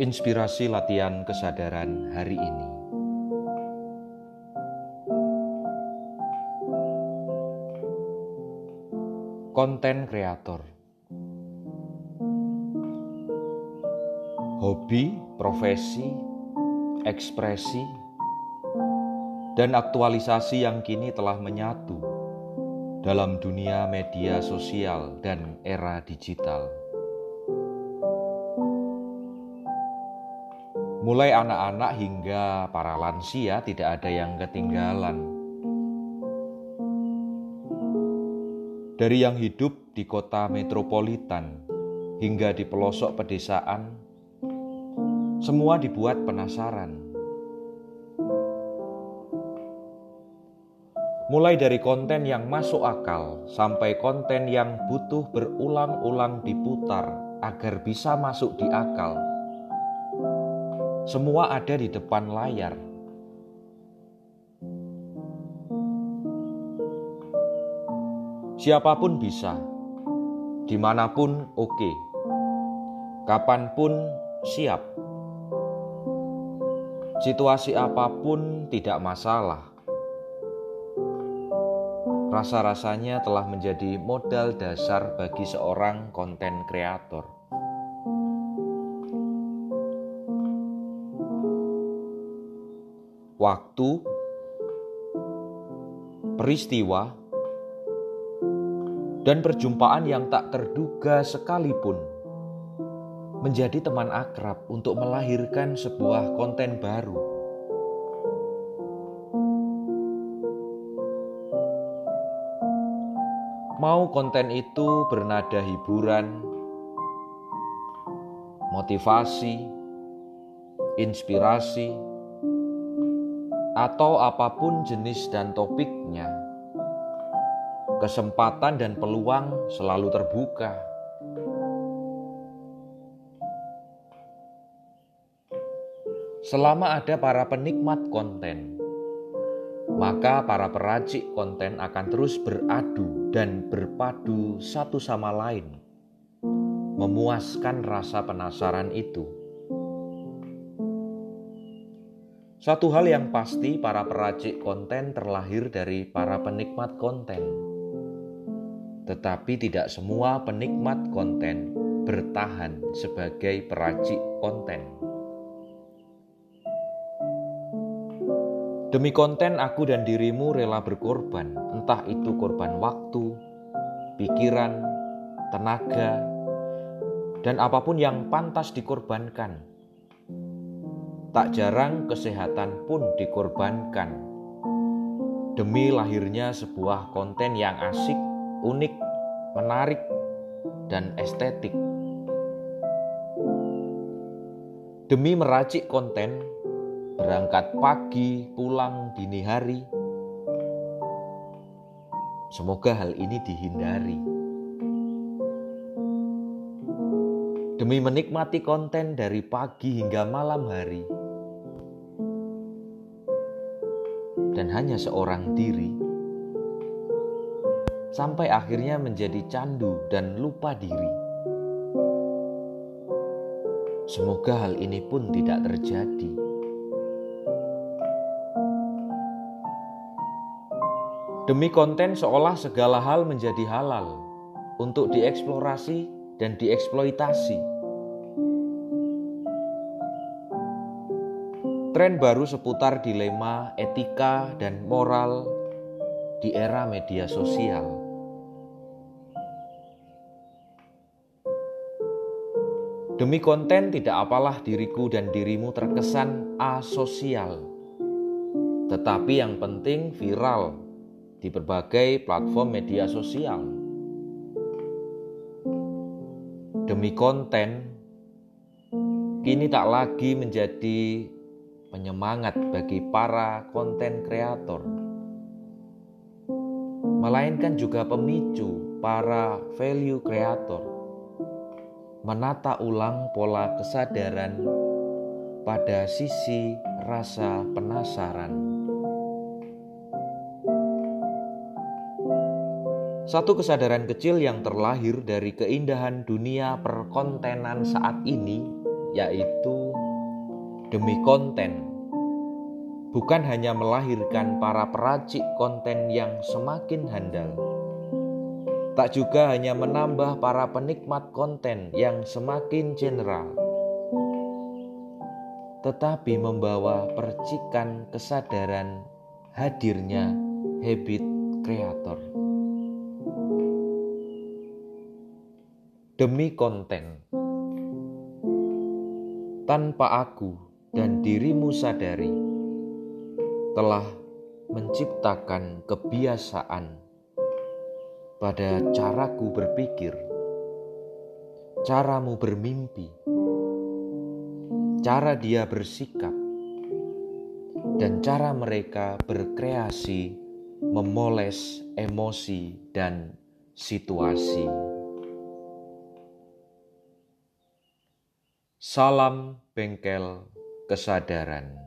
Inspirasi latihan kesadaran hari ini. Konten kreator. Hobi, profesi, ekspresi, dan aktualisasi yang kini telah menyatu dalam dunia media sosial dan era digital. Mulai anak-anak hingga para lansia tidak ada yang ketinggalan. Dari yang hidup di kota metropolitan hingga di pelosok pedesaan, semua dibuat penasaran. Mulai dari konten yang masuk akal sampai konten yang butuh berulang-ulang diputar agar bisa masuk di akal semua ada di depan layar. Siapa pun bisa, di mana pun oke, kapan pun siap. Situasi apa pun tidak masalah. Rasa-rasanya telah menjadi modal dasar bagi seorang konten kreator. Waktu, peristiwa, dan perjumpaan yang tak terduga sekalipun menjadi teman akrab untuk melahirkan sebuah konten baru. Mau konten itu bernada hiburan, motivasi, inspirasi, atau apa pun jenis dan topiknya, kesempatan dan peluang selalu terbuka. Selama ada para penikmat konten, maka para peracik konten akan terus beradu dan berpadu satu sama lain, memuaskan rasa penasaran itu. Satu hal yang pasti, para peracik konten terlahir dari para penikmat konten, tetapi tidak semua penikmat konten bertahan sebagai peracik konten. Demi konten, aku dan dirimu rela berkorban, entah itu korban waktu, pikiran, tenaga, dan apa pun yang pantas dikorbankan Tak jarang kesehatan pun dikorbankan demi lahirnya sebuah konten yang asik, unik, menarik, dan estetik. Demi meracik konten, berangkat pagi, pulang dini hari. Semoga hal ini dihindari. demi menikmati konten dari pagi hingga malam hari, dan hanya seorang diri, sampai akhirnya menjadi candu dan lupa diri. Semoga hal ini pun tidak terjadi. Demi konten seolah segala hal menjadi halal untuk dieksplorasi dan dieksploitasi. Tren baru seputar dilema etika dan moral di era media sosial. Demi konten tidak apalah diriku dan dirimu terkesan asosial. Tetapi yang penting viral di berbagai platform media sosial. demi konten kini tak lagi menjadi penyemangat bagi para konten kreator, melainkan juga pemicu para value kreator menata ulang pola kesadaran pada sisi rasa penasaran. Satu kesadaran kecil yang terlahir dari keindahan dunia perkontenan saat ini yaitu demi konten, bukan hanya melahirkan para peracik konten yang semakin handal, tak juga hanya menambah para penikmat konten yang semakin general, tetapi membawa percikan kesadaran hadirnya habit kreator. Demi konten, tanpa aku dan dirimu sadari telah menciptakan kebiasaan pada caraku berpikir, caramu bermimpi, cara dia bersikap, dan cara mereka berkreasi, memoles emosi dan situasi. Salam bengkel kesadaran.